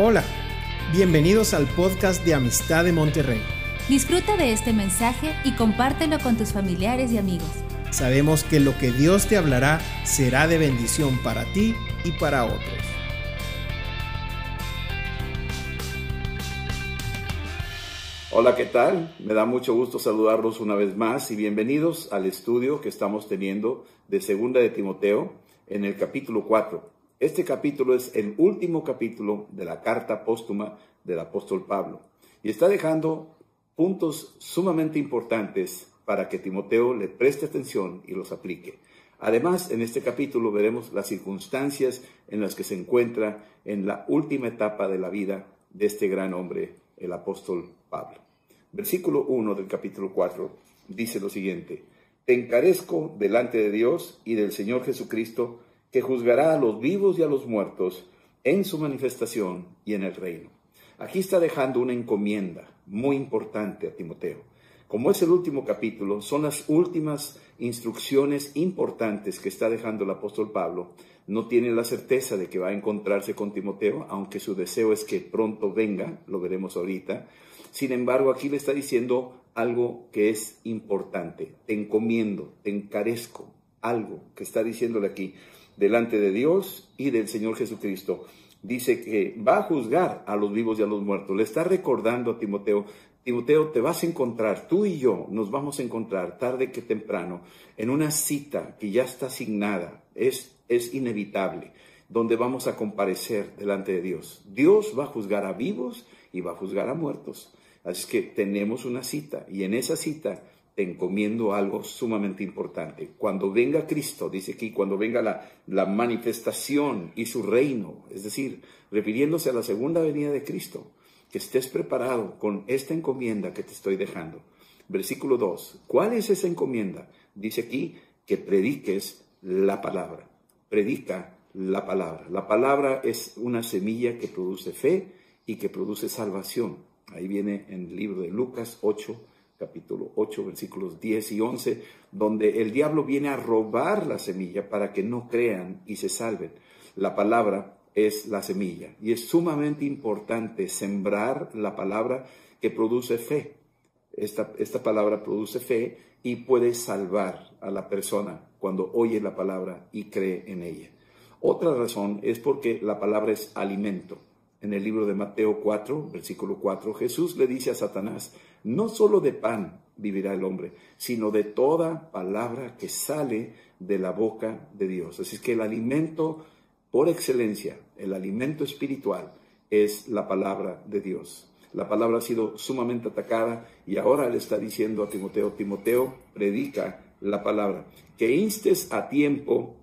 Hola, bienvenidos al podcast de Amistad de Monterrey. Disfruta de este mensaje y compártelo con tus familiares y amigos. Sabemos que lo que Dios te hablará será de bendición para ti y para otros. Hola, ¿qué tal? Me da mucho gusto saludarlos una vez más y bienvenidos al estudio que estamos teniendo de Segunda de Timoteo en el capítulo 4. Este capítulo es el último capítulo de la carta póstuma del apóstol Pablo y está dejando puntos sumamente importantes para que Timoteo le preste atención y los aplique. Además, en este capítulo veremos las circunstancias en las que se encuentra en la última etapa de la vida de este gran hombre, el apóstol Pablo. Versículo 1 del capítulo 4 dice lo siguiente, Te encarezco delante de Dios y del Señor Jesucristo, que juzgará a los vivos y a los muertos en su manifestación y en el reino. Aquí está dejando una encomienda muy importante a Timoteo. Como es el último capítulo, son las últimas instrucciones importantes que está dejando el apóstol Pablo. No tiene la certeza de que va a encontrarse con Timoteo, aunque su deseo es que pronto venga, lo veremos ahorita. Sin embargo, aquí le está diciendo algo que es importante. Te encomiendo, te encarezco, algo que está diciéndole aquí delante de Dios y del Señor Jesucristo. Dice que va a juzgar a los vivos y a los muertos. Le está recordando a Timoteo, Timoteo, te vas a encontrar, tú y yo nos vamos a encontrar tarde que temprano en una cita que ya está asignada, es, es inevitable, donde vamos a comparecer delante de Dios. Dios va a juzgar a vivos y va a juzgar a muertos. Así que tenemos una cita y en esa cita te encomiendo algo sumamente importante. Cuando venga Cristo, dice aquí, cuando venga la, manifestación y su reino, es decir, refiriéndose a la segunda venida de Cristo, que estés preparado con esta encomienda que te estoy dejando. Versículo 2. ¿Cuál es esa encomienda? Dice aquí que prediques la palabra. Predica la palabra. La palabra es una semilla que produce fe y que produce salvación. Ahí viene en el libro de Lucas 8, capítulo 8, versículos 10 y 11, donde el diablo viene a robar la semilla para que no crean y se salven. La palabra es la semilla y es sumamente importante sembrar la palabra que produce fe. Esta, esta palabra produce fe y puede salvar a la persona cuando oye la palabra y cree en ella. Otra razón es porque la palabra es alimento. En el libro de Mateo 4, versículo 4, Jesús le dice a Satanás, no solo de pan vivirá el hombre, sino de toda palabra que sale de la boca de Dios. Así es que el alimento por excelencia, el alimento espiritual es la palabra de Dios. La palabra ha sido sumamente atacada y ahora le está diciendo a Timoteo, Timoteo, predica la palabra, que instes a tiempo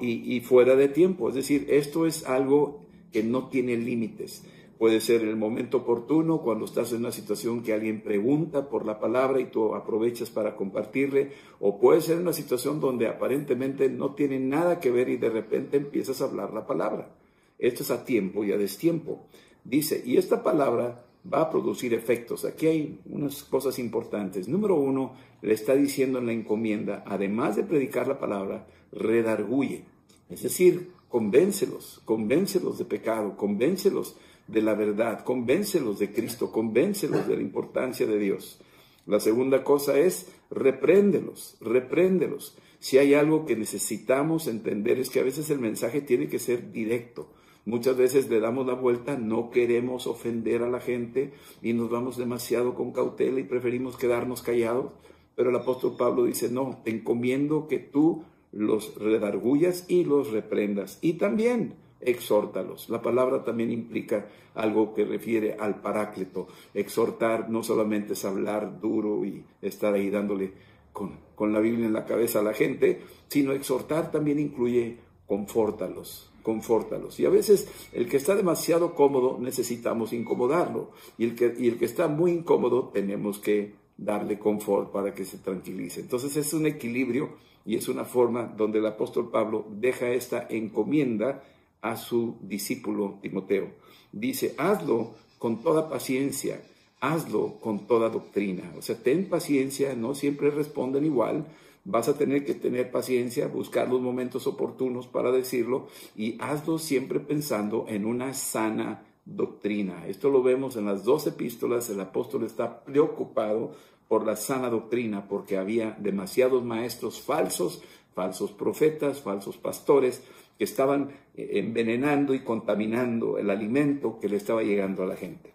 y fuera de tiempo. Es decir, esto es algo que no tiene límites. Puede ser el momento oportuno, cuando estás en una situación que alguien pregunta por la palabra y tú aprovechas para compartirle, o puede ser una situación donde aparentemente no tiene nada que ver y de repente empiezas a hablar la palabra. Esto es a tiempo y a destiempo. Dice, y esta palabra va a producir efectos. Aquí hay unas cosas importantes. Número uno, le está diciendo en la encomienda, además de predicar la palabra, redarguye. Es decir, convéncelos, convéncelos de pecado, convéncelos de la verdad, convéncelos de Cristo, convéncelos de la importancia de Dios. La segunda cosa es repréndelos, repréndelos. Si hay algo que necesitamos entender es que a veces el mensaje tiene que ser directo. Muchas veces le damos la vuelta, no queremos ofender a la gente y nos vamos demasiado con cautela y preferimos quedarnos callados. Pero el apóstol Pablo dice, no, te encomiendo que tú los redargullas y los reprendas. Y también exhórtalos. La palabra también implica algo que refiere al paráclito. Exhortar no solamente es hablar duro y estar ahí dándole con, con la Biblia en la cabeza a la gente, sino exhortar también incluye confórtalos, confórtalos. Y a veces el que está demasiado cómodo necesitamos incomodarlo y el que, y el que está muy incómodo tenemos que darle confort para que se tranquilice. Entonces es un equilibrio y es una forma donde el apóstol Pablo deja esta encomienda a su discípulo Timoteo. Dice, hazlo con toda paciencia, hazlo con toda doctrina. O sea, ten paciencia, no siempre responden igual. Vas a tener que tener paciencia, buscar los momentos oportunos para decirlo y hazlo siempre pensando en una sana doctrina. Esto lo vemos en las dos epístolas. El apóstol está preocupado por la sana doctrina porque había demasiados maestros falsos, falsos profetas, falsos pastores que estaban eh, envenenando y contaminando el alimento que le estaba llegando a la gente.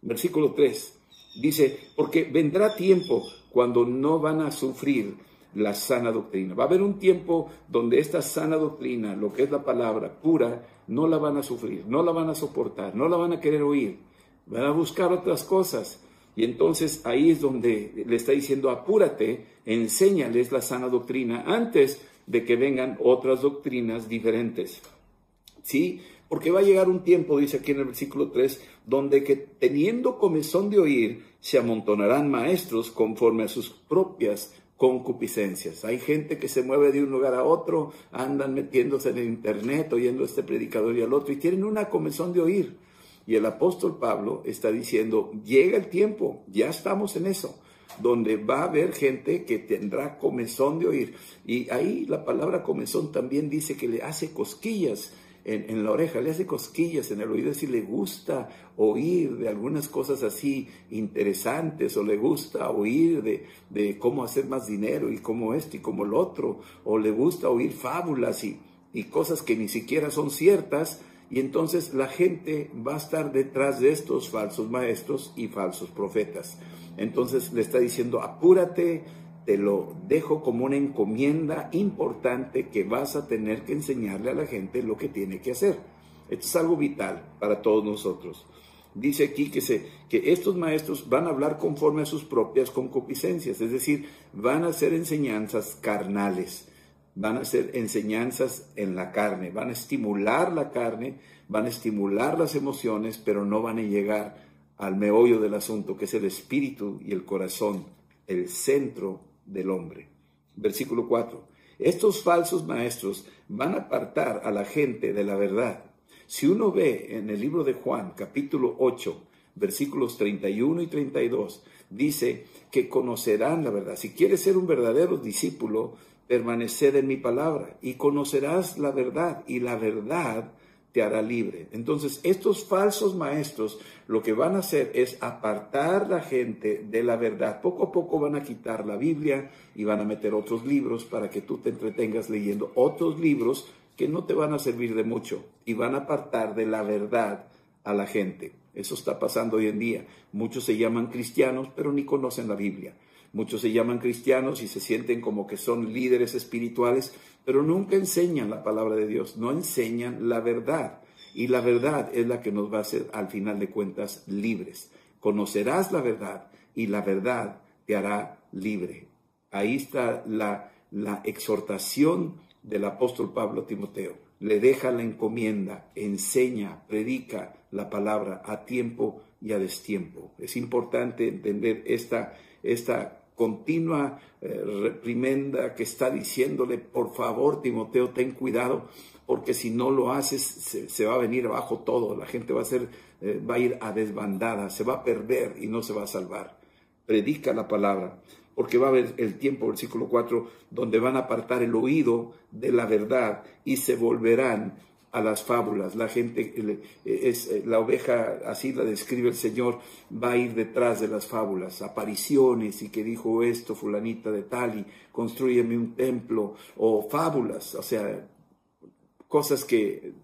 Versículo 3 dice, porque vendrá tiempo cuando no van a sufrir la sana doctrina. Va a haber un tiempo donde esta sana doctrina, lo que es la palabra pura, no la van a sufrir, no la van a soportar, no la van a querer oír, van a buscar otras cosas. Y entonces ahí es donde le está diciendo, apúrate, enséñales la sana doctrina antes de que vengan otras doctrinas diferentes. ¿Sí? Porque va a llegar un tiempo, dice aquí en el versículo 3, donde que teniendo comezón de oír, se amontonarán maestros conforme a sus propias concupiscencias. Hay gente que se mueve de un lugar a otro, andan metiéndose en el internet, oyendo a este predicador y al otro, y tienen una comezón de oír. Y el apóstol Pablo está diciendo, llega el tiempo, ya estamos en eso, donde va a haber gente que tendrá comezón de oír. Y ahí la palabra comezón también dice que le hace cosquillas en, la oreja, le hace cosquillas en el oído si le gusta oír de algunas cosas así interesantes o le gusta oír de, cómo hacer más dinero y cómo esto y cómo lo otro, o le gusta oír fábulas y cosas que ni siquiera son ciertas, y entonces la gente va a estar detrás de estos falsos maestros y falsos profetas. Entonces le está diciendo, apúrate, te lo dejo como una encomienda importante que vas a tener que enseñarle a la gente lo que tiene que hacer. Esto es algo vital para todos nosotros. Dice aquí que, se, que estos maestros van a hablar conforme a sus propias concupiscencias, es decir, van a hacer enseñanzas carnales, van a hacer enseñanzas en la carne, van a estimular la carne, van a estimular las emociones, pero no van a llegar al meollo del asunto, que es el espíritu y el corazón, el centro del hombre. Versículo 4. Estos falsos maestros van a apartar a la gente de la verdad. Si uno ve en el libro de Juan, capítulo 8, versículos 31 y 32, dice que conocerán la verdad. Si quieres ser un verdadero discípulo, permaneced en mi palabra y conocerás la verdad y la verdad te hará libre. Entonces, estos falsos maestros lo que van a hacer es apartar la gente de la verdad. Poco a poco van a quitar la Biblia y van a meter otros libros para que tú te entretengas leyendo otros libros que no te van a servir de mucho y van a apartar de la verdad a la gente. Eso está pasando hoy en día. Muchos se llaman cristianos, pero ni conocen la Biblia. Muchos se llaman cristianos y se sienten como que son líderes espirituales, pero nunca enseñan la palabra de Dios, no enseñan la verdad. Y la verdad es la que nos va a hacer, al final de cuentas, libres. Conocerás la verdad y la verdad te hará libre. Ahí está la, la exhortación del apóstol Pablo a Timoteo. Le deja la encomienda, enseña, predica la palabra a tiempo y a destiempo. Es importante entender esta, esta continua eh, reprimenda que está diciéndole, por favor, Timoteo, ten cuidado, porque si no lo haces, se, va a venir abajo todo, la gente va a, ser, eh, va a ir a desbandada, se va a perder y no se va a salvar. Predica la palabra, porque va a haber el tiempo, versículo 4, donde van a apartar el oído de la verdad y se volverán a las fábulas. La gente, es, eh, la oveja, así la describe el Señor, va a ir detrás de las fábulas, apariciones y que dijo esto fulanita de tal y construyeme un templo. O fábulas, o sea, cosas que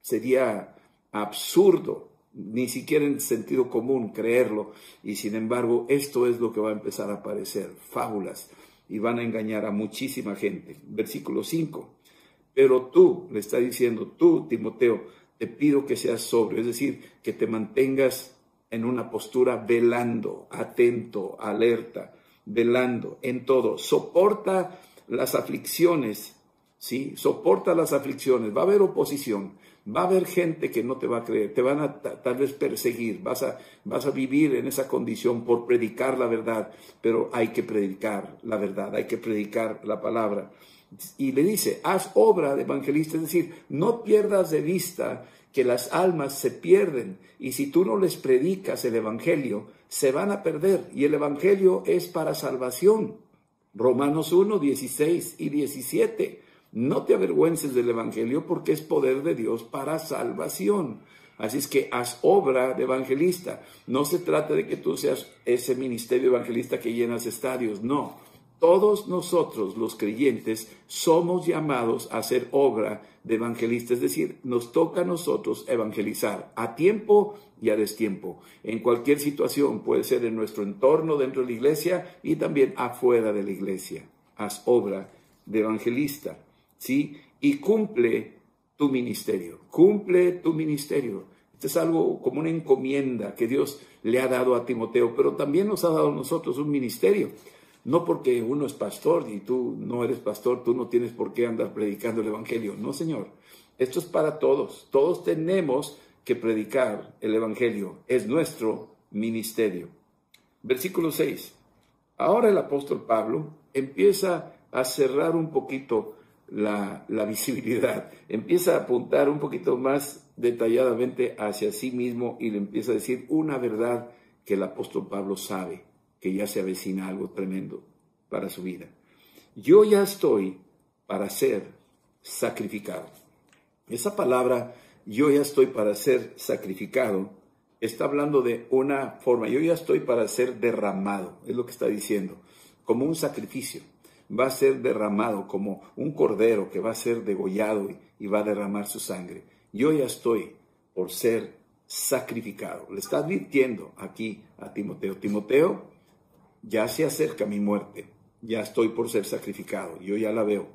sería absurdo, ni siquiera en sentido común creerlo. Y sin embargo esto es lo que va a empezar a aparecer, fábulas. Y van a engañar a muchísima gente. Versículo 5 pero tú, le está diciendo, tú, Timoteo, te pido que seas sobrio, es decir, que te mantengas en una postura velando, atento, alerta, velando en todo. Soporta las aflicciones, ¿sí? Soporta las aflicciones. Va a haber oposición, va a haber gente que no te va a creer, te van a tal vez perseguir, vas a, vas a vivir en esa condición por predicar la verdad, pero hay que predicar la verdad, hay que predicar la palabra y le dice, haz obra de evangelista, es decir, no pierdas de vista que las almas se pierden y si tú no les predicas el Evangelio, se van a perder y el Evangelio es para salvación. Romanos 1, 16 y 17. No te avergüences del Evangelio porque es poder de Dios para salvación. Así es que haz obra de evangelista. No se trata de que tú seas ese ministerio evangelista que llenas estadios, no. Todos nosotros, los creyentes, somos llamados a hacer obra de evangelista, es decir, nos toca a nosotros evangelizar a tiempo y a destiempo, en cualquier situación, puede ser en nuestro entorno dentro de la iglesia y también afuera de la iglesia. Haz obra de evangelista, ¿sí? Y cumple tu ministerio, cumple tu ministerio. Esto es algo como una encomienda que Dios le ha dado a Timoteo, pero también nos ha dado a nosotros un ministerio. No porque uno es pastor y tú no eres pastor, tú no tienes por qué andar predicando el Evangelio. No, Señor. Esto es para todos. Todos tenemos que predicar el Evangelio. Es nuestro ministerio. Versículo 6. Ahora el apóstol Pablo empieza a cerrar un poquito la, la, visibilidad, empieza a apuntar un poquito más detalladamente hacia sí mismo y le empieza a decir una verdad que el apóstol Pablo sabe que ya se avecina algo tremendo para su vida. Yo ya estoy para ser sacrificado. Esa palabra, yo ya estoy para ser sacrificado, está hablando de una forma, yo ya estoy para ser derramado, es lo que está diciendo, como un sacrificio. Va a ser derramado como un cordero que va a ser degollado y, va a derramar su sangre. Yo ya estoy por ser sacrificado. Le está advirtiendo aquí a Timoteo. Timoteo, ya se acerca mi muerte, ya estoy por ser sacrificado, yo ya la veo.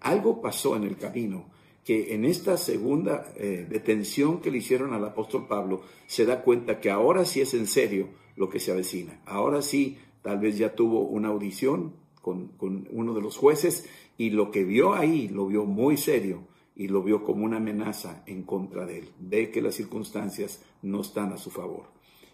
Algo pasó en el camino que en esta segunda eh, detención que le hicieron al apóstol Pablo, se da cuenta que ahora sí es en serio lo que se avecina. Ahora sí, tal vez ya tuvo una audición con, con uno de los jueces y lo que vio ahí lo vio muy serio y lo vio como una amenaza en contra de él. Ve que las circunstancias no están a su favor.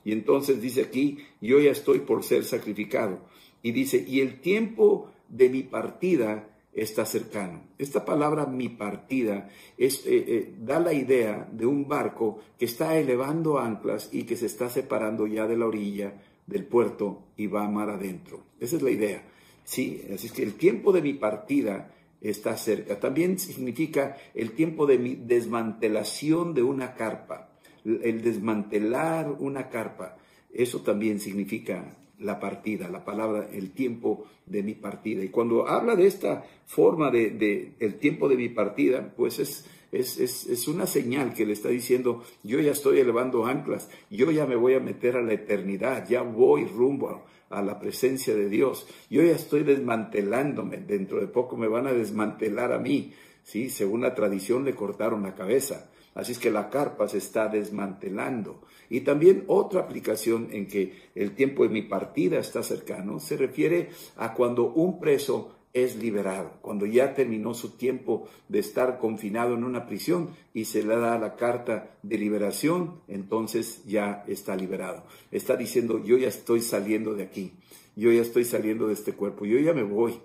Y entonces dice aquí, yo ya estoy por ser sacrificado. Y dice, y el tiempo de mi partida está cercano. Esta palabra mi partida es, eh, eh, da la idea de un barco que está elevando anclas y que se está separando ya de la orilla del puerto y va a mar adentro. Esa es la idea. Sí, así es que el tiempo de mi partida está cerca. También significa el tiempo de mi desmantelación de una carpa el desmantelar una carpa, eso también significa la partida, la palabra, el tiempo de mi partida. Y cuando habla de esta forma de, el tiempo de mi partida, pues es, es, es, una señal que le está diciendo, yo ya estoy elevando anclas, yo ya me voy a meter a la eternidad, ya voy rumbo a, a la presencia de Dios, yo ya estoy desmantelándome, dentro de poco me van a desmantelar a mí, ¿sí? Según la tradición le cortaron la cabeza. Así es que la carpa se está desmantelando. Y también otra aplicación en que el tiempo de mi partida está cercano se refiere a cuando un preso es liberado, cuando ya terminó su tiempo de estar confinado en una prisión y se le da la carta de liberación, entonces ya está liberado. Está diciendo, yo ya estoy saliendo de aquí, yo ya estoy saliendo de este cuerpo, yo ya me voy.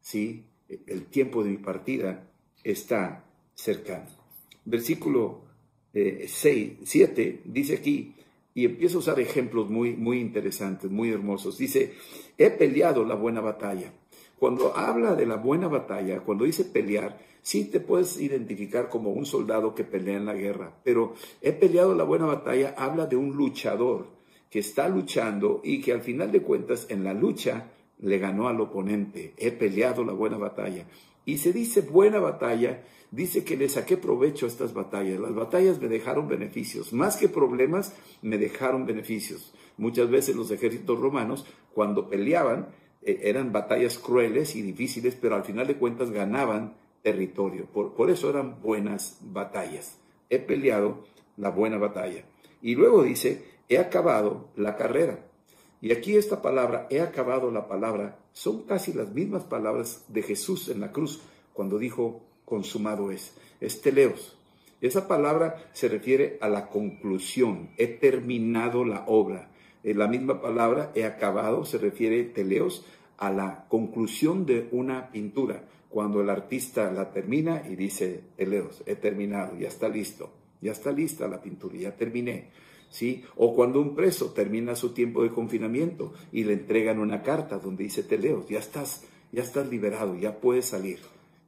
¿Sí? El tiempo de mi partida está cercano versículo 6, eh, 7, dice aquí, y empieza a usar ejemplos muy, muy interesantes, muy hermosos. Dice, he peleado la buena batalla. Cuando habla de la buena batalla, cuando dice pelear, sí te puedes identificar como un soldado que pelea en la guerra, pero he peleado la buena batalla habla de un luchador que está luchando y que al final de cuentas en la lucha le ganó al oponente. He peleado la buena batalla. Y se dice buena batalla dice que le saqué provecho a estas batallas. Las batallas me dejaron beneficios. Más que problemas, me dejaron beneficios. Muchas veces los ejércitos romanos, cuando peleaban, eh, eran batallas crueles y difíciles, pero al final de cuentas ganaban territorio. Por, por eso eran buenas batallas. He peleado la buena batalla. Y luego dice, he acabado la carrera. Y aquí esta palabra, he acabado la palabra, son casi las mismas palabras de Jesús en la cruz, cuando dijo, consumado es. Es teleos. Esa palabra se refiere a la conclusión. He terminado la obra. Eh, la misma palabra, he acabado, se refiere teleos a la conclusión de una pintura. Cuando el artista la termina y dice, teleos, he terminado, ya está listo, ya está lista la pintura, ya terminé. ¿Sí? O cuando un preso termina su tiempo de confinamiento y le entregan una carta donde dice teleos, ya estás, ya estás liberado, ya puedes salir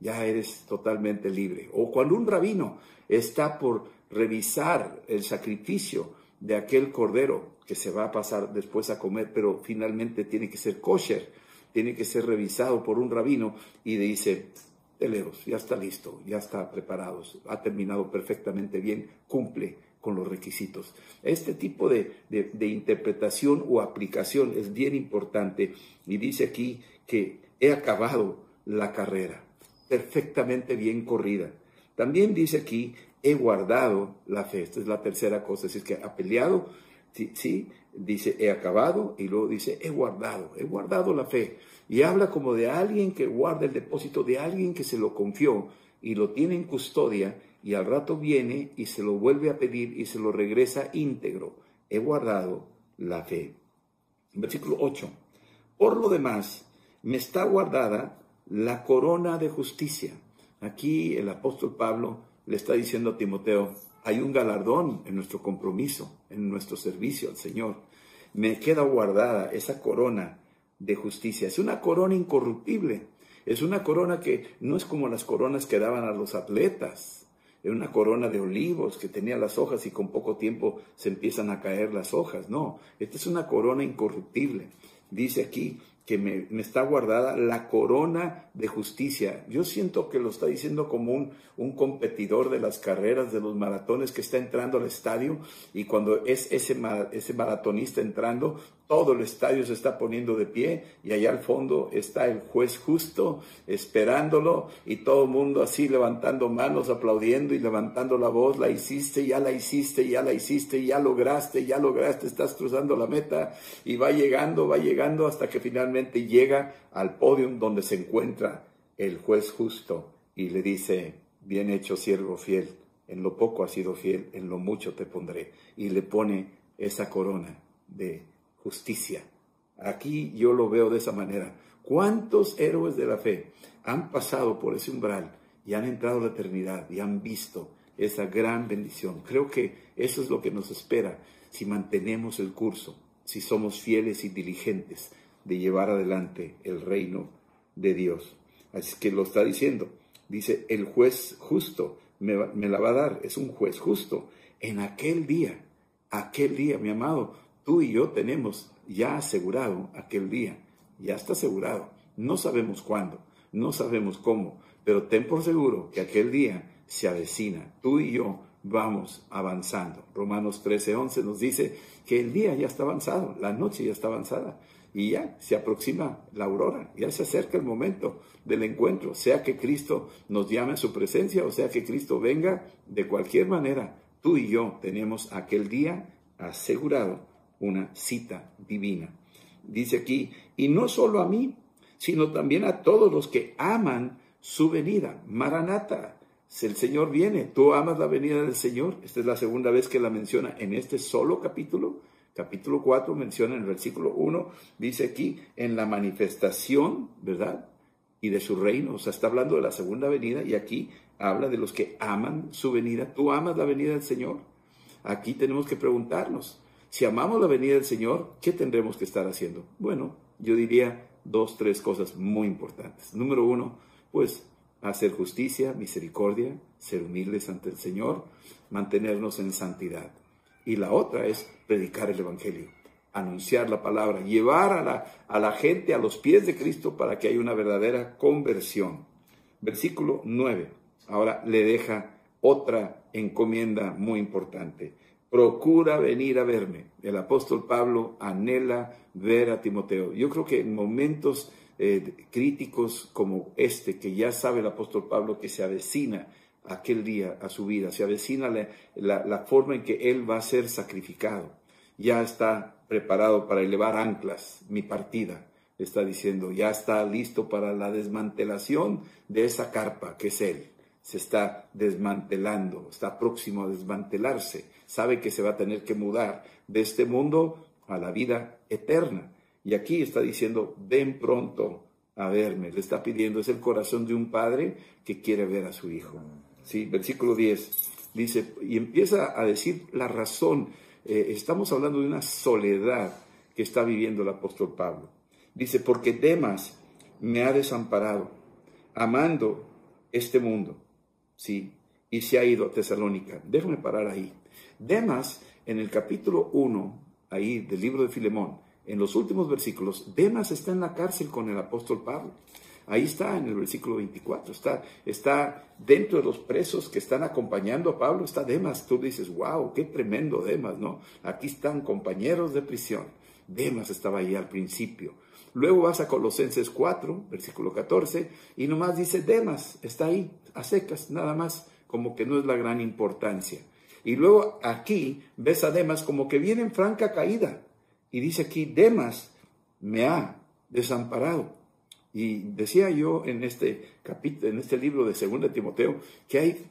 ya eres totalmente libre. O cuando un rabino está por revisar el sacrificio de aquel cordero que se va a pasar después a comer, pero finalmente tiene que ser kosher, tiene que ser revisado por un rabino y dice, teleros, ya está listo, ya está preparado, ha terminado perfectamente bien, cumple con los requisitos. Este tipo de, de, interpretación o aplicación es bien importante y dice aquí que he acabado la carrera, perfectamente bien corrida. También dice aquí, he guardado la fe. Esta es la tercera cosa, es que ha peleado, sí, sí, dice, he acabado y luego dice, he guardado, he guardado la fe. Y habla como de alguien que guarda el depósito, de alguien que se lo confió y lo tiene en custodia y al rato viene y se lo vuelve a pedir y se lo regresa íntegro. He guardado la fe. Versículo 8. Por lo demás, me está guardada la corona de justicia. Aquí el apóstol Pablo le está diciendo a Timoteo, hay un galardón en nuestro compromiso, en nuestro servicio al Señor. Me queda guardada esa corona de justicia. Es una corona incorruptible. Es una corona que no es como las coronas que daban a los atletas. Es una corona de olivos que tenía las hojas y con poco tiempo se empiezan a caer las hojas. No, esta es una corona incorruptible. Dice aquí, que me, está guardada la corona de justicia. Yo siento que lo está diciendo como un, un, competidor de las carreras, de los maratones que está entrando al estadio y cuando es ese, ese maratonista entrando, todo el estadio se está poniendo de pie y allá al fondo está el juez justo esperándolo y todo el mundo así levantando manos, aplaudiendo y levantando la voz, la hiciste, ya la hiciste, ya la hiciste, ya lograste, ya lograste, estás cruzando la meta y va llegando, va llegando hasta que finalmente llega al podio donde se encuentra el juez justo y le dice, bien hecho siervo fiel, en lo poco has sido fiel, en lo mucho te pondré y le pone esa corona de justicia. Aquí yo lo veo de esa manera. ¿Cuántos héroes de la fe han pasado por ese umbral y han entrado a la eternidad y han visto esa gran bendición? Creo que eso es lo que nos espera si mantenemos el curso, si somos fieles y diligentes de llevar adelante el reino de Dios. Así que lo está diciendo. Dice, el juez justo me, me la va a dar, es un juez justo. En aquel día, aquel día, mi amado, tú y yo tenemos ya asegurado aquel día, ya está asegurado. No sabemos cuándo, no sabemos cómo, pero ten por seguro que aquel día se avecina. Tú y yo vamos avanzando. Romanos 13, 11 nos dice que el día ya está avanzado, la noche ya está avanzada y ya se aproxima la aurora, ya se acerca el momento del encuentro, sea que Cristo nos llame a su presencia o sea que Cristo venga, de cualquier manera, tú y yo tenemos aquel día asegurado una cita divina. Dice aquí, y no solo a mí, sino también a todos los que aman su venida. Maranata, si el Señor viene, tú amas la venida del Señor. Esta es la segunda vez que la menciona en este solo capítulo. Capítulo 4 menciona en el versículo 1, dice aquí, en la manifestación, ¿verdad? Y de su reino, o sea, está hablando de la segunda venida y aquí habla de los que aman su venida. ¿Tú amas la venida del Señor? Aquí tenemos que preguntarnos, si amamos la venida del Señor, ¿qué tendremos que estar haciendo? Bueno, yo diría dos, tres cosas muy importantes. Número uno, pues hacer justicia, misericordia, ser humildes ante el Señor, mantenernos en santidad. Y la otra es predicar el Evangelio, anunciar la palabra, llevar a la, a la gente a los pies de Cristo para que haya una verdadera conversión. Versículo 9. Ahora le deja otra encomienda muy importante procura venir a verme. El apóstol Pablo anhela ver a Timoteo. Yo creo que en momentos eh, críticos como este, que ya sabe el apóstol Pablo que se avecina aquel día a su vida, se avecina la, la forma en que él va a ser sacrificado. Ya está preparado para elevar anclas, mi partida, está diciendo, ya está listo para la desmantelación de esa carpa que es él se está desmantelando, está próximo a desmantelarse, sabe que se va a tener que mudar de este mundo a la vida eterna. Y aquí está diciendo, ven pronto a verme, le está pidiendo, es el corazón de un padre que quiere ver a su hijo. Sí, versículo 10 dice, y empieza a decir la razón, eh, estamos hablando de una soledad que está viviendo el apóstol Pablo. Dice, porque Demas me ha desamparado, amando este mundo ¿sí? y se ha ido a Tesalónica. Déjame parar ahí. Demas, en el capítulo 1, ahí del libro de Filemón, en los últimos versículos, Demas está en la cárcel con el apóstol Pablo. Ahí está en el versículo 24, está, está dentro de los presos que están acompañando a Pablo, está Demas. Tú dices, wow, qué tremendo Demas, ¿no? Aquí están compañeros de prisión. Demas estaba ahí al principio. Luego vas a Colosenses 4, versículo 14, y nomás dice Demas, está ahí, a secas, nada más, como que no es la gran importancia. Y luego aquí ves a Demas como que viene en franca caída. Y dice aquí, Demas me ha desamparado. Y decía yo en este capítulo, en este libro de 2 Timoteo, que hay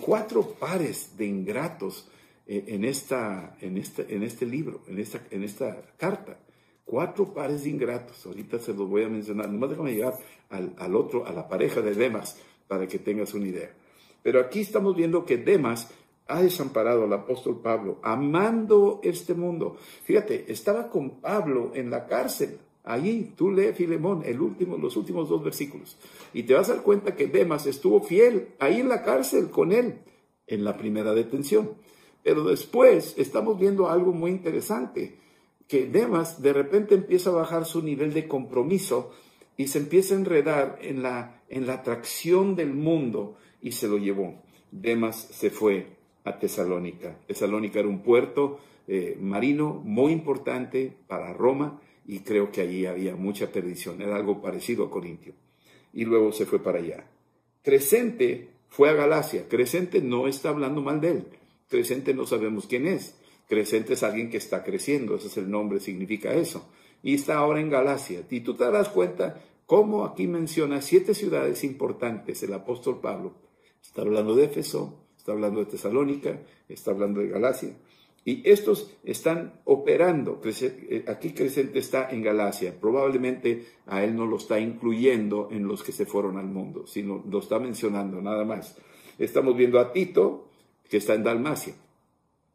cuatro pares de ingratos eh, en, esta, en, este, en este libro, en esta, en esta carta. Cuatro pares de ingratos. Ahorita se los voy a mencionar. Nomás déjame llegar al, al otro, a la pareja de Demas, para que tengas una idea. Pero aquí estamos viendo que Demas ha desamparado al apóstol Pablo, amando este mundo. Fíjate, estaba con Pablo en la cárcel. Allí tú lee Filemón, el último, los últimos dos versículos. Y te vas a dar cuenta que Demas estuvo fiel ahí en la cárcel con él, en la primera detención. Pero después estamos viendo algo muy interesante, que Demas de repente empieza a bajar su nivel de compromiso y se empieza a enredar en la, en la atracción del mundo y se lo llevó. Demas se fue Tesalónica. Tesalónica era un puerto eh, marino muy importante para Roma y creo que allí había mucha perdición. Era algo parecido a Corintio. Y luego se fue para allá. Crescente fue a Galacia. Crescente no está hablando mal de él. Crescente no sabemos quién es. Crescente es alguien que está creciendo. Ese es el nombre, significa eso. Y está ahora en Galacia. Y tú te das cuenta cómo aquí menciona siete ciudades importantes el apóstol Pablo. Está hablando de Éfeso, está hablando de Tesalónica, está hablando de Galacia. Y estos están operando. Eh, aquí Crescente está en Galacia. Probablemente a él no lo está incluyendo en los que se fueron al mundo, sino lo está mencionando nada más. Estamos viendo a Tito, que está en Dalmacia.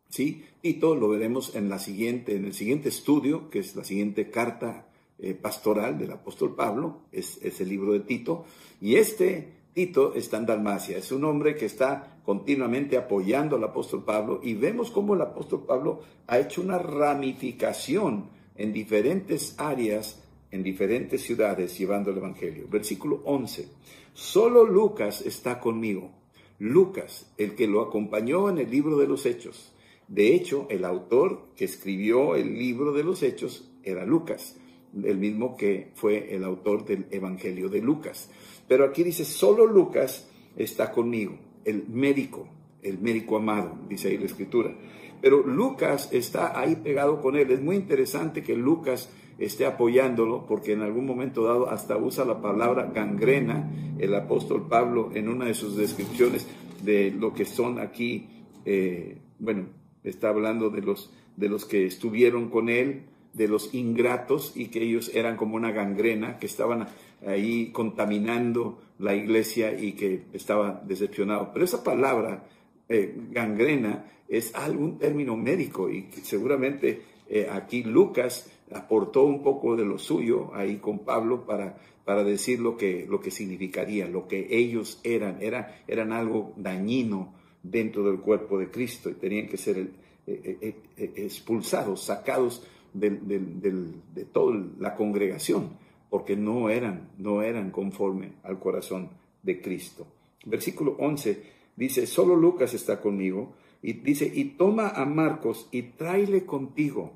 ¿Sí? Tito lo veremos en, la siguiente, en el siguiente estudio, que es la siguiente carta eh, pastoral del apóstol Pablo, es, es el libro de Tito. Y este Tito está en Dalmacia, es un hombre que está continuamente apoyando al apóstol Pablo y vemos cómo el apóstol Pablo ha hecho una ramificación en diferentes áreas, en diferentes ciudades, llevando el Evangelio. Versículo 11, solo Lucas está conmigo. Lucas, el que lo acompañó en el libro de los Hechos. De hecho, el autor que escribió el libro de los Hechos era Lucas, el mismo que fue el autor del Evangelio de Lucas. Pero aquí dice, solo Lucas está conmigo, el médico, el médico amado, dice ahí la escritura. Pero Lucas está ahí pegado con él. Es muy interesante que Lucas esté apoyándolo, porque en algún momento dado hasta usa la palabra gangrena, el apóstol Pablo, en una de sus descripciones de lo que son aquí, eh, bueno, está hablando de los, de los que estuvieron con él, de los ingratos y que ellos eran como una gangrena, que estaban ahí contaminando la iglesia y que estaba decepcionado. Pero esa palabra, eh, gangrena, es algún término médico y seguramente eh, aquí Lucas aportó un poco de lo suyo ahí con Pablo para, para decir lo que, lo que significaría, lo que ellos eran, era, eran algo dañino dentro del cuerpo de Cristo y tenían que ser eh, expulsados, sacados de toda la congregación, porque no eran, no eran conforme al corazón de Cristo. Versículo 11 dice, solo Lucas está conmigo, y dice, y toma a Marcos y tráele contigo,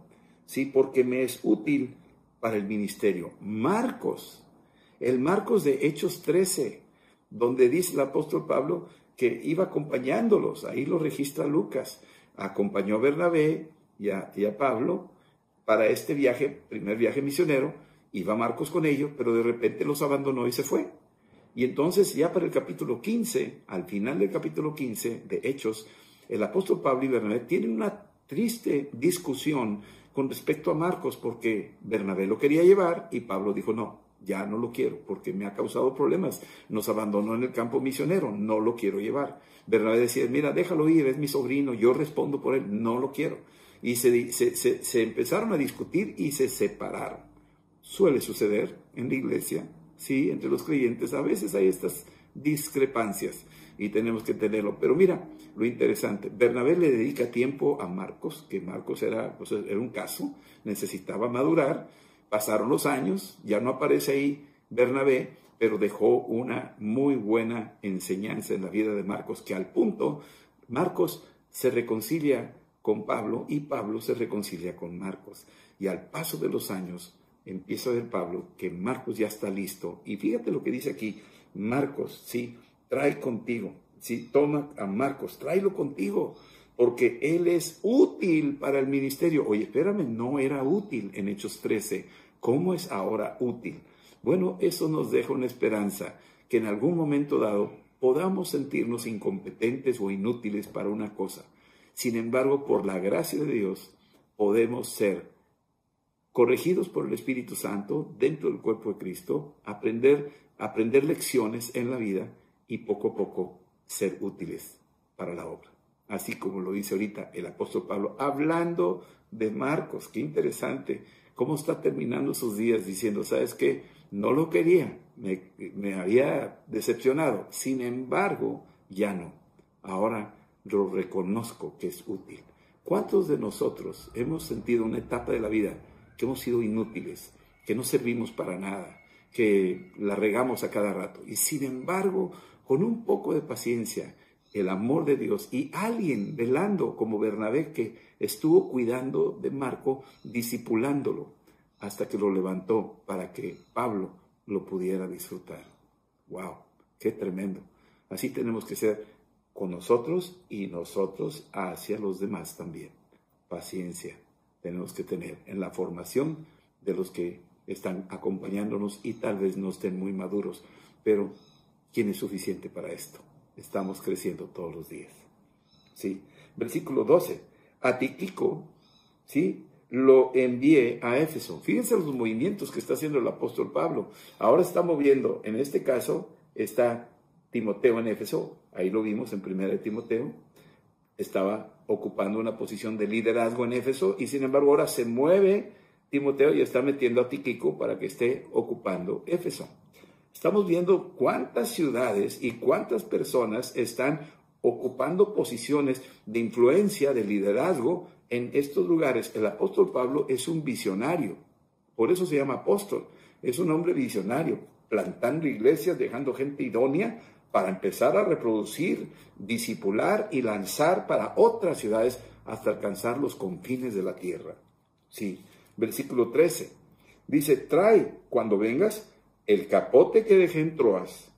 ¿sí? Porque me es útil para el ministerio. Marcos, el Marcos de Hechos 13, donde dice el apóstol Pablo que iba acompañándolos, ahí lo registra Lucas, acompañó a Bernabé y a, y a Pablo, para este viaje, primer viaje misionero, iba Marcos con ellos, pero de repente los abandonó y se fue. Y entonces ya para el capítulo 15, al final del capítulo 15 de Hechos, el apóstol Pablo y Bernabé tienen una triste discusión con respecto a Marcos, porque Bernabé lo quería llevar y Pablo dijo, no, ya no lo quiero, porque me ha causado problemas. Nos abandonó en el campo misionero, no lo quiero llevar. Bernabé decía, mira, déjalo ir, es mi sobrino, yo respondo por él, no lo quiero y se, se, empezaron a discutir y se separaron. Suele suceder en la iglesia, sí, entre los creyentes, a veces hay estas discrepancias. y tenemos que tenerlo. Pero mira, lo interesante, Bernabé le dedica tiempo a Marcos, que Marcos era, pues, era un caso, necesitaba madurar, pasaron los años, ya no aparece ahí Bernabé, pero dejó una muy buena enseñanza en la vida de Marcos, que al punto Marcos se reconcilia con Pablo y Pablo se reconcilia con Marcos. Y al paso de los años empieza a Pablo que Marcos ya está listo. Y fíjate lo que dice aquí, Marcos, sí, trae contigo, sí, toma a Marcos, tráelo contigo, porque él es útil para el ministerio. Oye, espérame, no era útil en Hechos 13. ¿Cómo es ahora útil? Bueno, eso nos deja una esperanza que en algún momento dado podamos sentirnos incompetentes o inútiles para una cosa. Sin embargo, por la gracia de Dios, podemos ser corregidos por el Espíritu Santo dentro del cuerpo de Cristo, aprender, aprender lecciones en la vida y poco a poco ser útiles para la obra. Así como lo dice ahorita el apóstol Pablo, hablando de Marcos, qué interesante, cómo está terminando sus días diciendo, ¿sabes qué? No lo quería, me, me había decepcionado, sin embargo, ya no. Ahora lo reconozco que es útil. ¿Cuántos de nosotros hemos sentido una etapa de la vida que hemos sido inútiles, que no servimos para nada, que la regamos a cada rato. Y sin embargo, con un poco de paciencia, el amor de Dios y alguien velando como Bernabé que estuvo cuidando de Marco, disipulándolo, hasta que lo levantó para que Pablo lo pudiera disfrutar. ¡Wow! ¡Qué tremendo! Así tenemos que ser con nosotros y nosotros hacia los demás también. Paciencia tenemos que tener en la formación de los que están acompañándonos y tal vez no estén muy maduros, pero ¿quién es suficiente para esto? Estamos creciendo todos los días. ¿Sí? Versículo 12. A Tiquico, ¿sí? Lo envié a Éfeso. Fíjense los movimientos que está haciendo el apóstol Pablo. Ahora está moviendo, en este caso, está Timoteo en Éfeso. Ahí lo vimos en primera de Timoteo estaba ocupando una posición de liderazgo en Éfeso y sin embargo ahora se mueve Timoteo y está metiendo a Tiquico para que esté ocupando Éfeso. Estamos viendo cuántas ciudades y cuántas personas están ocupando posiciones de influencia, de liderazgo en estos lugares. El apóstol Pablo es un visionario, por eso se llama apóstol. Es un hombre visionario, plantando iglesias, dejando gente idónea para empezar a reproducir, disipular y lanzar para otras ciudades hasta alcanzar los confines de la tierra. Sí, versículo 13. Dice, trae cuando vengas el capote que dejé en Troas,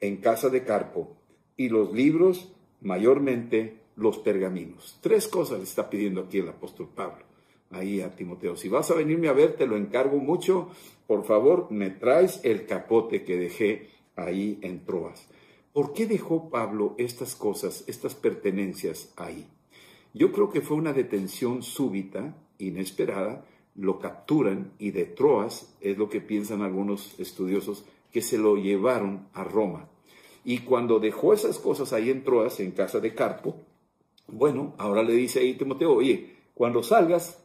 en casa de Carpo, y los libros, mayormente los pergaminos. Tres cosas le está pidiendo aquí el apóstol Pablo, ahí a Timoteo. Si vas a venirme a ver, te lo encargo mucho, por favor, me traes el capote que dejé ahí en Troas. ¿Por qué dejó Pablo estas cosas, estas pertenencias ahí? Yo creo que fue una detención súbita, inesperada, lo capturan y de Troas, es lo que piensan algunos estudiosos, que se lo llevaron a Roma. Y cuando dejó esas cosas ahí en Troas, en casa de Carpo, bueno, ahora le dice ahí Timoteo, oye, cuando salgas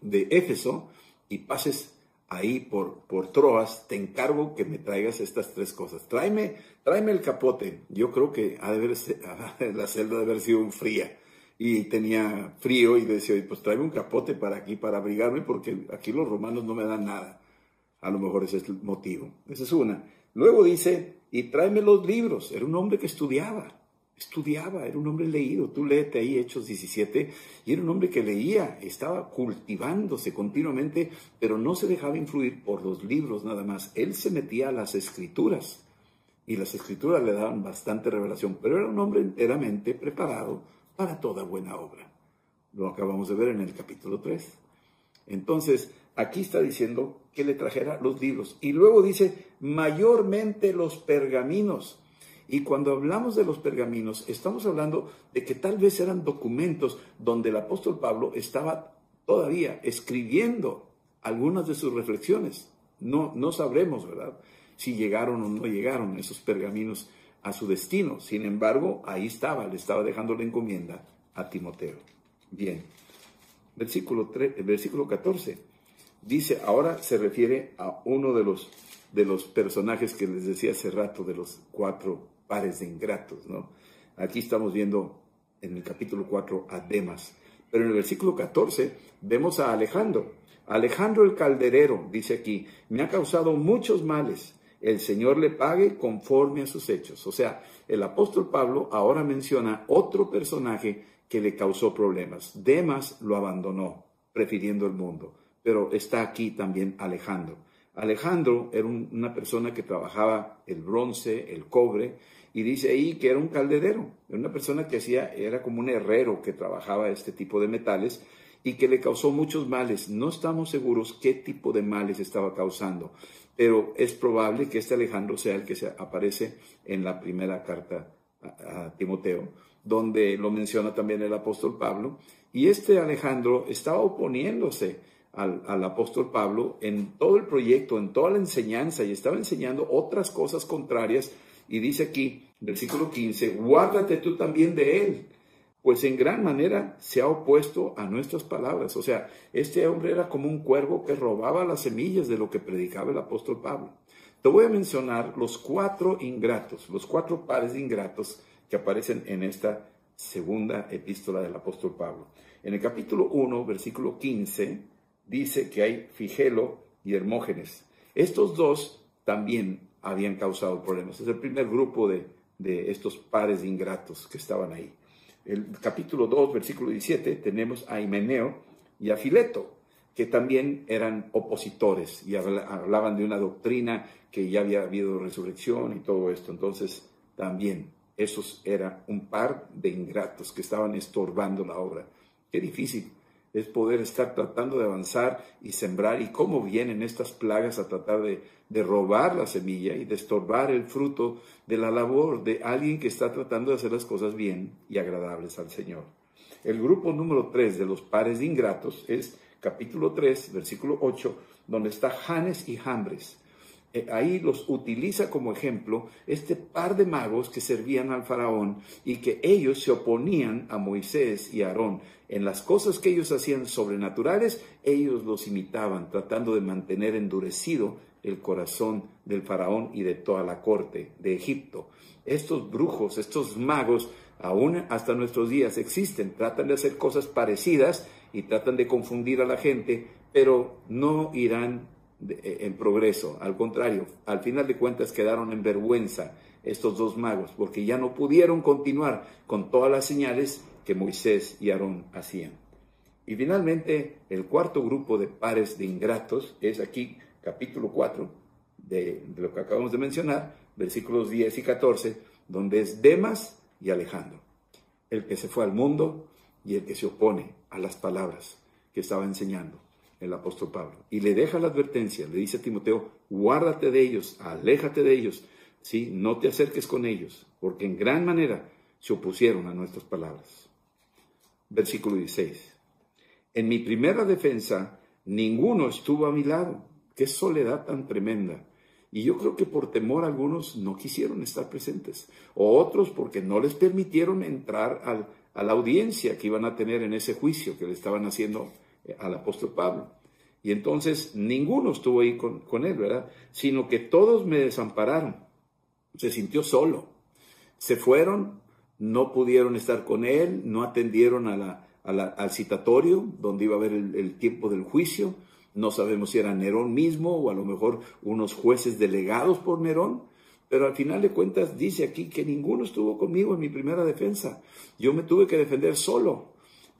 de Éfeso y pases ahí por, por Troas, te encargo que me traigas estas tres cosas. Tráeme, tráeme el capote. Yo creo que ha de la celda de haber sido fría y tenía frío y decía, pues tráeme un capote para aquí, para abrigarme, porque aquí los romanos no me dan nada. A lo mejor ese es el motivo. Esa es una. Luego dice, y tráeme los libros. Era un hombre que estudiaba estudiaba, era un hombre leído. Tú léete ahí Hechos 17, y era un hombre que leía, estaba cultivándose continuamente, pero no se dejaba influir por los libros nada más. Él se metía a las escrituras, y las escrituras le daban bastante revelación, pero era un hombre enteramente preparado para toda buena obra. Lo acabamos de ver en el capítulo 3. Entonces, aquí está diciendo que le trajera los libros. Y luego dice, mayormente los pergaminos. Y cuando hablamos de los pergaminos, estamos hablando de que tal vez eran documentos donde el apóstol Pablo estaba todavía escribiendo algunas de sus reflexiones. No, no sabremos, ¿verdad? Si llegaron o no llegaron esos pergaminos a su destino. Sin embargo, ahí estaba, le estaba dejando la encomienda a Timoteo. Bien, versículo, 3, versículo 14. Dice, ahora se refiere a uno de los, de los personajes que les decía hace rato, de los cuatro pares de ingratos, ¿no? Aquí estamos viendo en el capítulo 4 a Demas, pero en el versículo 14 vemos a Alejandro. Alejandro el calderero, dice aquí, me ha causado muchos males. El Señor le pague conforme a sus hechos. O sea, el apóstol Pablo ahora menciona otro personaje que le causó problemas. Demas lo abandonó, prefiriendo el mundo. Pero está aquí también Alejandro. Alejandro era una persona que trabajaba el bronce, el cobre, y dice ahí que era un calderero, era una persona que hacía, era como un herrero que trabajaba este tipo de metales y que le causó muchos males. No estamos seguros qué tipo de males estaba causando, pero es probable que este Alejandro sea el que se aparece en la primera carta a, Timoteo, donde lo menciona también el apóstol Pablo. Y este Alejandro estaba oponiéndose al, al, apóstol Pablo en todo el proyecto, en toda la enseñanza, y estaba enseñando otras cosas contrarias. Y dice aquí, versículo 15, guárdate tú también de él, pues en gran manera se ha opuesto a nuestras palabras. O sea, este hombre era como un cuervo que robaba las semillas de lo que predicaba el apóstol Pablo. Te voy a mencionar los cuatro ingratos, los cuatro pares de ingratos que aparecen en esta segunda epístola del apóstol Pablo. En el capítulo 1, versículo 15, dice que hay Figelo y Hermógenes. Estos dos también habían causado problemas. Es el primer grupo de, de estos pares ingratos que estaban ahí el capítulo 2, versículo 17, tenemos a Himeneo y a Fileto, que también eran opositores y hablaban de una doctrina que ya había habido resurrección y todo esto. Entonces, también esos eran un par de ingratos que estaban estorbando la obra. Qué difícil es poder estar tratando de avanzar y sembrar y cómo vienen estas plagas a tratar de, robar la semilla y de estorbar el fruto de la labor de alguien que está tratando de hacer las cosas bien y agradables al Señor. El grupo número 3 de los pares de ingratos es capítulo 3, versículo 8, donde está Janes y Jambres. Eh, ahí los utiliza como ejemplo este par de magos que servían al faraón y que ellos se oponían a Moisés y Aarón. En las cosas que ellos hacían sobrenaturales, ellos los imitaban, tratando de mantener endurecido el corazón del faraón y de toda la corte de Egipto. Estos brujos, estos magos, aún hasta nuestros días existen, tratan de hacer cosas parecidas y tratan de confundir a la gente, pero no irán eh, en progreso. Al contrario, al final de cuentas quedaron en vergüenza estos dos magos, porque ya no pudieron continuar con todas las señales que Moisés y Aarón hacían. Y finalmente, el cuarto grupo de pares de ingratos es aquí, capítulo 4, de, de lo que acabamos de mencionar, versículos 10 y 14, donde es Demas y Alejandro, el que se fue al mundo y el que se opone a las palabras que estaba enseñando el apóstol Pablo. Y le deja la advertencia, le dice a Timoteo, guárdate de ellos, aléjate de ellos, ¿sí? no te acerques con ellos, porque en gran manera se opusieron a nuestras palabras. Versículo 16. En mi primera defensa, ninguno estuvo a mi lado. Qué soledad tan tremenda. Y yo creo que por temor algunos no quisieron estar presentes, o otros porque no les permitieron entrar a la audiencia que iban a tener en ese juicio que le estaban haciendo al apóstol Pablo. Y entonces ninguno estuvo ahí con, él, ¿verdad? Sino que todos me desampararon. Se sintió solo. Se fueron, no pudieron estar con él, no atendieron a al citatorio donde iba a haber el tiempo del juicio. No sabemos si era Nerón mismo o a lo mejor unos jueces delegados por Nerón. Pero al final de cuentas dice aquí que ninguno estuvo conmigo en mi primera defensa. Yo me tuve que defender solo.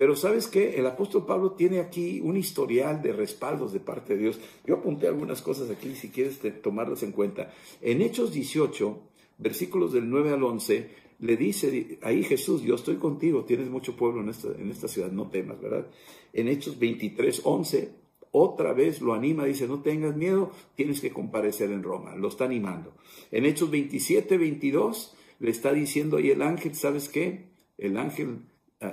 Pero sabes qué, el apóstol Pablo tiene aquí un historial de respaldos de parte de Dios. Yo apunté algunas cosas aquí, si quieres tomarlas en cuenta. En Hechos 18, versículos del 9 al 11, le dice ahí Jesús, yo estoy contigo, tienes mucho pueblo en esta, en esta ciudad, no temas, ¿verdad? En Hechos 23, 11, otra vez lo anima, dice, no tengas miedo, tienes que comparecer en Roma, lo está animando. En Hechos 27, 22, le está diciendo ahí el ángel, ¿sabes qué? El ángel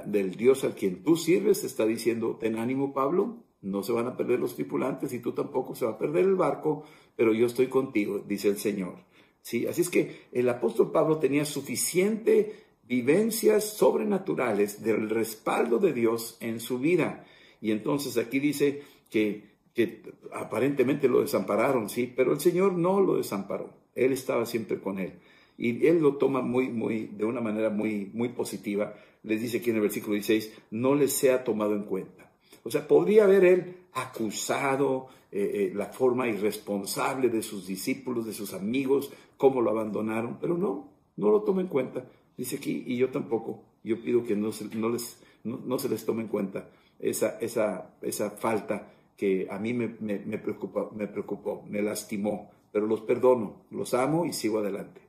del Dios al quien tú sirves, está diciendo, ten ánimo Pablo, no se van a perder los tripulantes y tú tampoco se va a perder el barco, pero yo estoy contigo, dice el Señor. ¿Sí? Así es que el apóstol Pablo tenía suficiente vivencias sobrenaturales del respaldo de Dios en su vida. Y entonces aquí dice que, que aparentemente lo desampararon, sí, pero el Señor no lo desamparó. Él estaba siempre con él. Y él lo toma muy, muy, de una manera muy, muy positiva. Les dice aquí en el versículo 16, no les sea tomado en cuenta. O sea, podría haber él acusado eh, eh, la forma irresponsable de sus discípulos, de sus amigos, cómo lo abandonaron, pero no, no lo toma en cuenta. Dice aquí, y yo tampoco. Yo pido que no se, no les, no, se les tome en cuenta esa, esa, esa falta que a mí me, me, me, preocupó, me preocupó, me lastimó, pero los perdono, los amo y sigo adelante.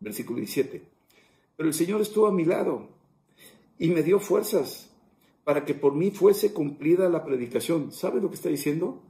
Versículo 17. Pero el Señor estuvo a mi lado y me dio fuerzas para que por mí fuese cumplida la predicación. ¿Sabe lo que está diciendo?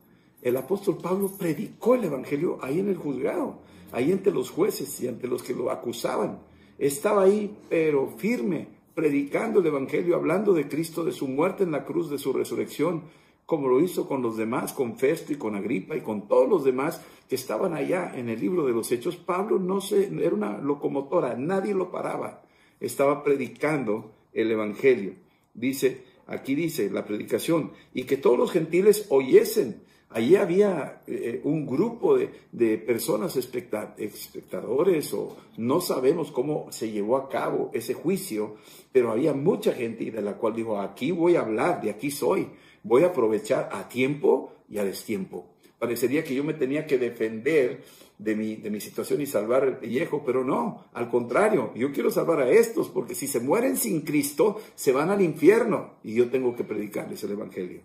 El apóstol Pablo predicó el Evangelio ahí en el juzgado, ahí ante los jueces y ante los que lo acusaban. Estaba ahí, pero firme, predicando el Evangelio, hablando de Cristo, de su muerte en la cruz, de su resurrección, como lo hizo con los demás, con Festo y con Agripa y con todos los demás que estaban allá en el libro de los Hechos. Pablo no se, era una locomotora, nadie lo paraba. Estaba predicando el Evangelio. Dice, aquí dice la predicación, y que todos los gentiles oyesen. Allí había eh, un grupo de, personas espectadores o no sabemos cómo se llevó a cabo ese juicio, pero había mucha gente de la cual dijo, aquí voy a hablar, de aquí soy, voy a aprovechar a tiempo y a destiempo. Parecería que yo me tenía que defender de mi, de mi situación y salvar el pellejo, pero no, al contrario, yo quiero salvar a estos, porque si se mueren sin Cristo, se van al infierno y yo tengo que predicarles el Evangelio.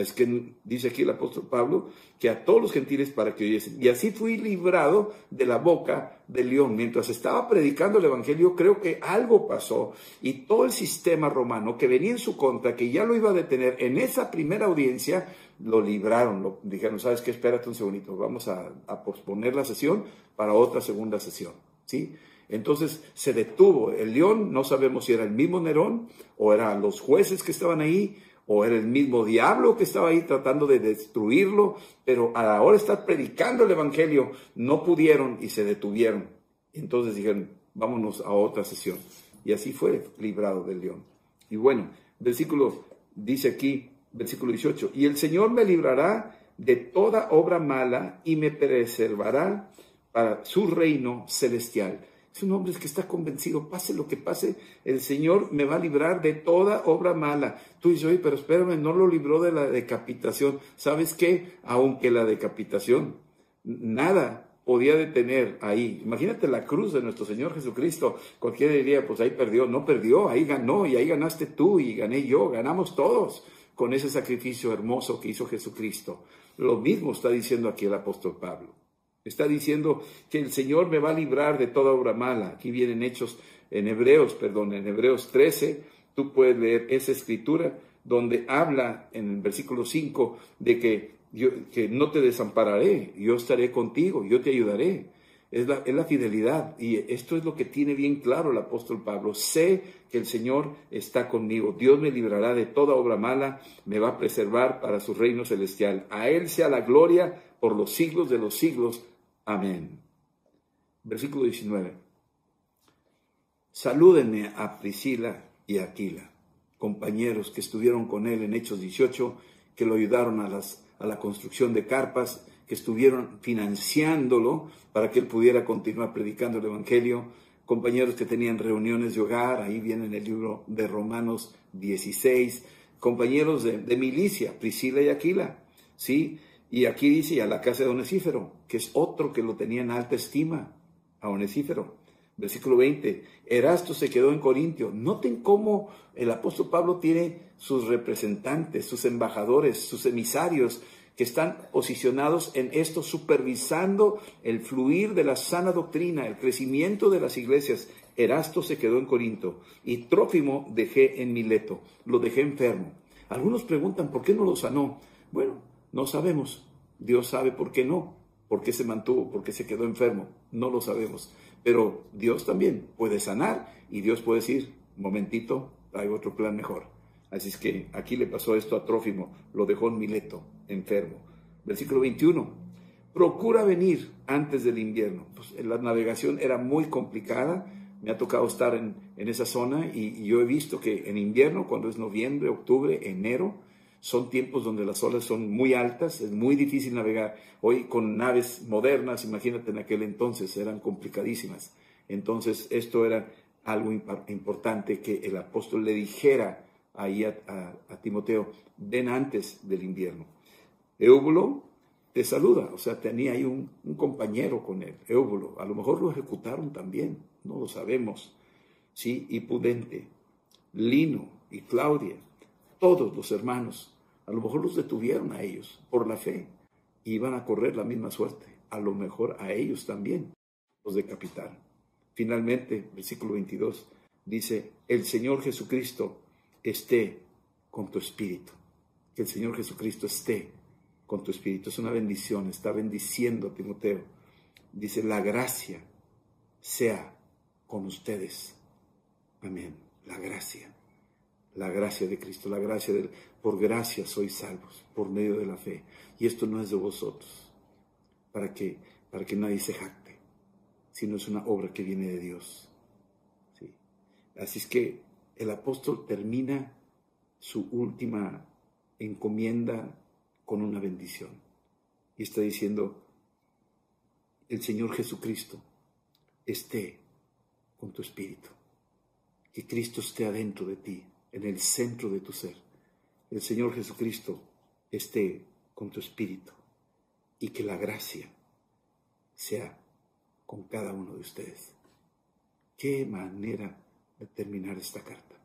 Es que dice aquí el apóstol Pablo que a todos los gentiles para que oyesen. Y así fui librado de la boca del león. Mientras estaba predicando el Evangelio, creo que algo pasó y todo el sistema romano que venía en su contra, que ya lo iba a detener en esa primera audiencia, lo libraron. Lo, dijeron, ¿sabes qué? Espérate un segundito, vamos a, a posponer la sesión para otra segunda sesión. ¿Sí? Entonces se detuvo el león, no sabemos si era el mismo Nerón o eran los jueces que estaban ahí, o era el mismo diablo que estaba ahí tratando de destruirlo, pero a la estar predicando el Evangelio no pudieron y se detuvieron. Entonces dijeron, vámonos a otra sesión. Y así fue librado del león. Y bueno, versículo dice aquí, versículo 18, y el Señor me librará de toda obra mala y me preservará para su reino celestial. Es un hombre que está convencido, pase lo que pase, el Señor me va a librar de toda obra mala. Tú dices, oye, pero espérame, no lo libró de la decapitación. ¿Sabes qué? Aunque la decapitación, nada podía detener ahí. Imagínate la cruz de nuestro Señor Jesucristo. Cualquiera diría, pues ahí perdió. No perdió, ahí ganó y ahí ganaste tú y gané yo, ganamos todos con ese sacrificio hermoso que hizo Jesucristo. Lo mismo está diciendo aquí el apóstol Pablo. Está diciendo que el Señor me va a librar de toda obra mala. Aquí vienen hechos en Hebreos, perdón, en Hebreos 13, tú puedes leer esa escritura donde habla en el versículo 5 de que, yo, que no te desampararé, yo estaré contigo, yo te ayudaré. Es la, es la fidelidad. Y esto es lo que tiene bien claro el apóstol Pablo. Sé que el Señor está conmigo. Dios me librará de toda obra mala, me va a preservar para su reino celestial. A Él sea la gloria por los siglos de los siglos. Amén. Versículo 19. Salúdenme a Priscila y Aquila, compañeros que estuvieron con él en Hechos 18, que lo ayudaron a, las, la construcción de carpas, que estuvieron financiándolo para que él pudiera continuar predicando el Evangelio, compañeros que tenían reuniones de hogar, ahí viene en el libro de Romanos 16, compañeros de, de milicia, Priscila y Aquila, ¿sí? Y aquí dice a la casa de Onesífero, que es otro que lo tenía en alta estima, a Onesífero. Versículo 20, Erasto se quedó en Corintio. Noten cómo el apóstol Pablo tiene sus representantes, sus embajadores, sus emisarios, que están posicionados en esto, supervisando el fluir de la sana doctrina, el crecimiento de las iglesias. Erasto se quedó en Corinto y Trófimo dejé en Mileto, lo dejé enfermo. Algunos preguntan, ¿por qué no lo sanó? Bueno, no sabemos. Dios sabe por qué no, por qué se mantuvo, por qué se quedó enfermo. No lo sabemos. Pero Dios también puede sanar y Dios puede decir, momentito, hay otro plan mejor. Así es que aquí le pasó esto a Trófimo, lo dejó en Mileto, enfermo. Versículo 21. Procura venir antes del invierno. Pues la navegación era muy complicada. Me ha tocado estar en, esa zona y yo he visto que en invierno, cuando es noviembre, octubre, enero, son tiempos donde las olas son muy altas, es muy difícil navegar. Hoy con naves modernas, imagínate en aquel entonces, eran complicadísimas. Entonces, esto era algo importante que el apóstol le dijera ahí a, Timoteo, ven antes del invierno. Éubulo te saluda, o sea, tenía ahí un, compañero con él, Éubulo. A lo mejor lo ejecutaron también, no lo sabemos. Sí, y Pudente, Lino y Claudia, todos los hermanos, a lo mejor los detuvieron a ellos por la fe, iban a correr la misma suerte, a lo mejor a ellos también los decapitaron. Finalmente, versículo 22 dice, el Señor Jesucristo esté con tu espíritu. Que el Señor Jesucristo esté con tu espíritu. Es una bendición, está bendiciendo a Timoteo. Dice, la gracia sea con ustedes. Amén. La gracia. La gracia de Cristo, la gracia de por gracia sois salvos por medio de la fe. Y esto no es de vosotros, para que para que nadie se jacte, sino es una obra que viene de Dios. ¿Sí? Así es que el apóstol termina su última encomienda con una bendición. Y está diciendo, el Señor Jesucristo esté con tu espíritu. Que Cristo esté adentro de ti, en el centro de tu ser. El Señor Jesucristo esté con tu espíritu. Y que la gracia sea con cada uno de ustedes. Qué manera de terminar esta carta.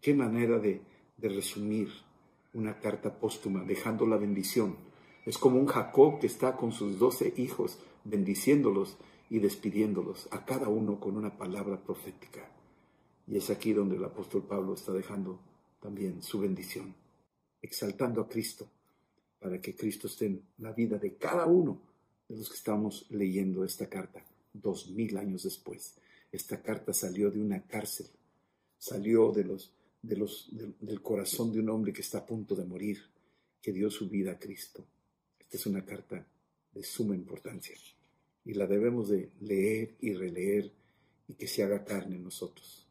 Qué manera de, resumir una carta póstuma, dejando la bendición. Es como un Jacob que está con sus doce hijos, bendiciéndolos y despidiéndolos, a cada uno con una palabra profética. Y es aquí donde el apóstol Pablo está dejando también su bendición, exaltando a Cristo, para que Cristo esté en la vida de cada uno de los que estamos leyendo esta carta, dos mil años después. Esta carta salió de una cárcel, salió de los, de los, del corazón de un hombre que está a punto de morir, que dio su vida a Cristo. Esta es una carta de suma importancia y la debemos de leer y releer y que se haga carne en nosotros.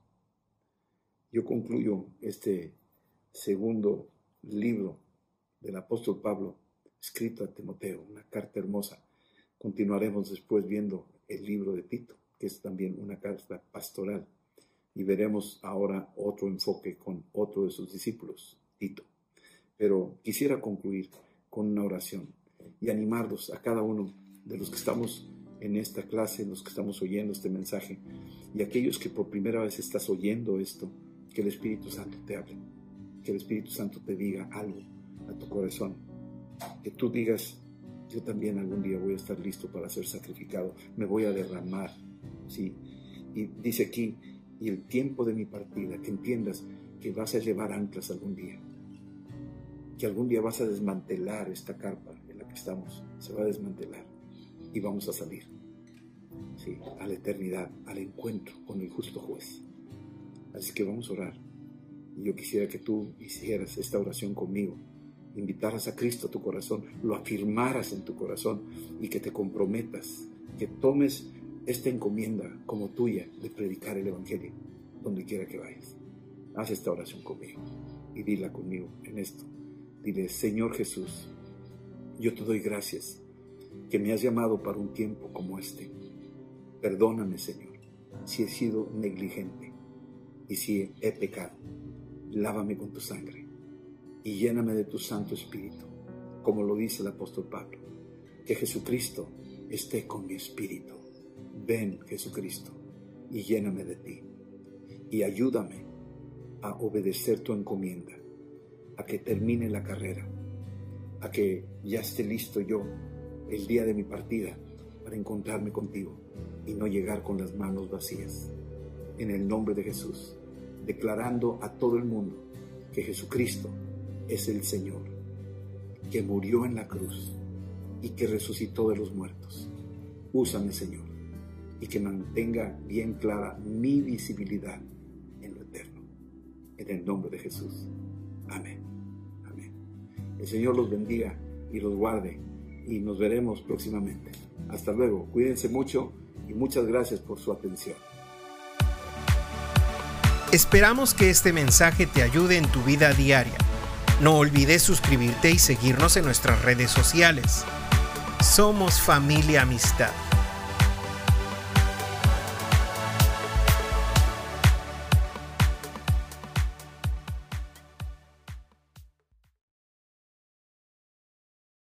Yo concluyo este segundo libro del apóstol Pablo, escrito a Timoteo, una carta hermosa. Continuaremos después viendo el libro de Tito, que es también una carta pastoral y veremos ahora otro enfoque con otro de sus discípulos, Tito. Pero quisiera concluir con una oración y animarlos a cada uno de los que estamos en esta clase, los que estamos oyendo este mensaje, y aquellos que por primera vez estás oyendo esto, que el Espíritu Santo te hable, que el Espíritu Santo te diga algo a tu corazón, que tú digas, yo también algún día voy a estar listo para ser sacrificado, me voy a derramar, ¿sí? Y dice aquí, y el tiempo de mi partida, que entiendas que vas a llevar anclas algún día, que algún día vas a desmantelar esta carpa en la que estamos, se va a desmantelar y vamos a salir, sí, a la eternidad, al encuentro con el justo juez. Así que vamos a orar. Y yo quisiera que tú hicieras esta oración conmigo, invitaras a Cristo a tu corazón, lo afirmaras en tu corazón y que te comprometas, que tomes esta encomienda como tuya de predicar el Evangelio donde quiera que vayas. Haz esta oración conmigo y dila conmigo en esto. Dile, Señor Jesús, yo te doy gracias que me has llamado para un tiempo como este. Perdóname, Señor, si he sido negligente y si he pecado. Lávame con tu sangre y lléname de tu Santo Espíritu, como lo dice el apóstol Pablo. Que Jesucristo esté con mi espíritu Ven, Jesucristo, y lléname de ti, y ayúdame a obedecer tu encomienda, a que termine la carrera, a que ya esté listo yo el día de mi partida para encontrarme contigo y no llegar con las manos vacías. En el nombre de Jesús, declarando a todo el mundo que Jesucristo es el Señor, que murió en la cruz y que resucitó de los muertos. Úsame, Señor y que mantenga bien clara mi visibilidad en lo eterno. En el nombre de Jesús. Amén. Amén. El Señor los bendiga y los guarde y nos veremos próximamente. Hasta luego. Cuídense mucho y muchas gracias por su atención. Esperamos que este mensaje te ayude en tu vida diaria. No olvides suscribirte y seguirnos en nuestras redes sociales. Somos familia amistad.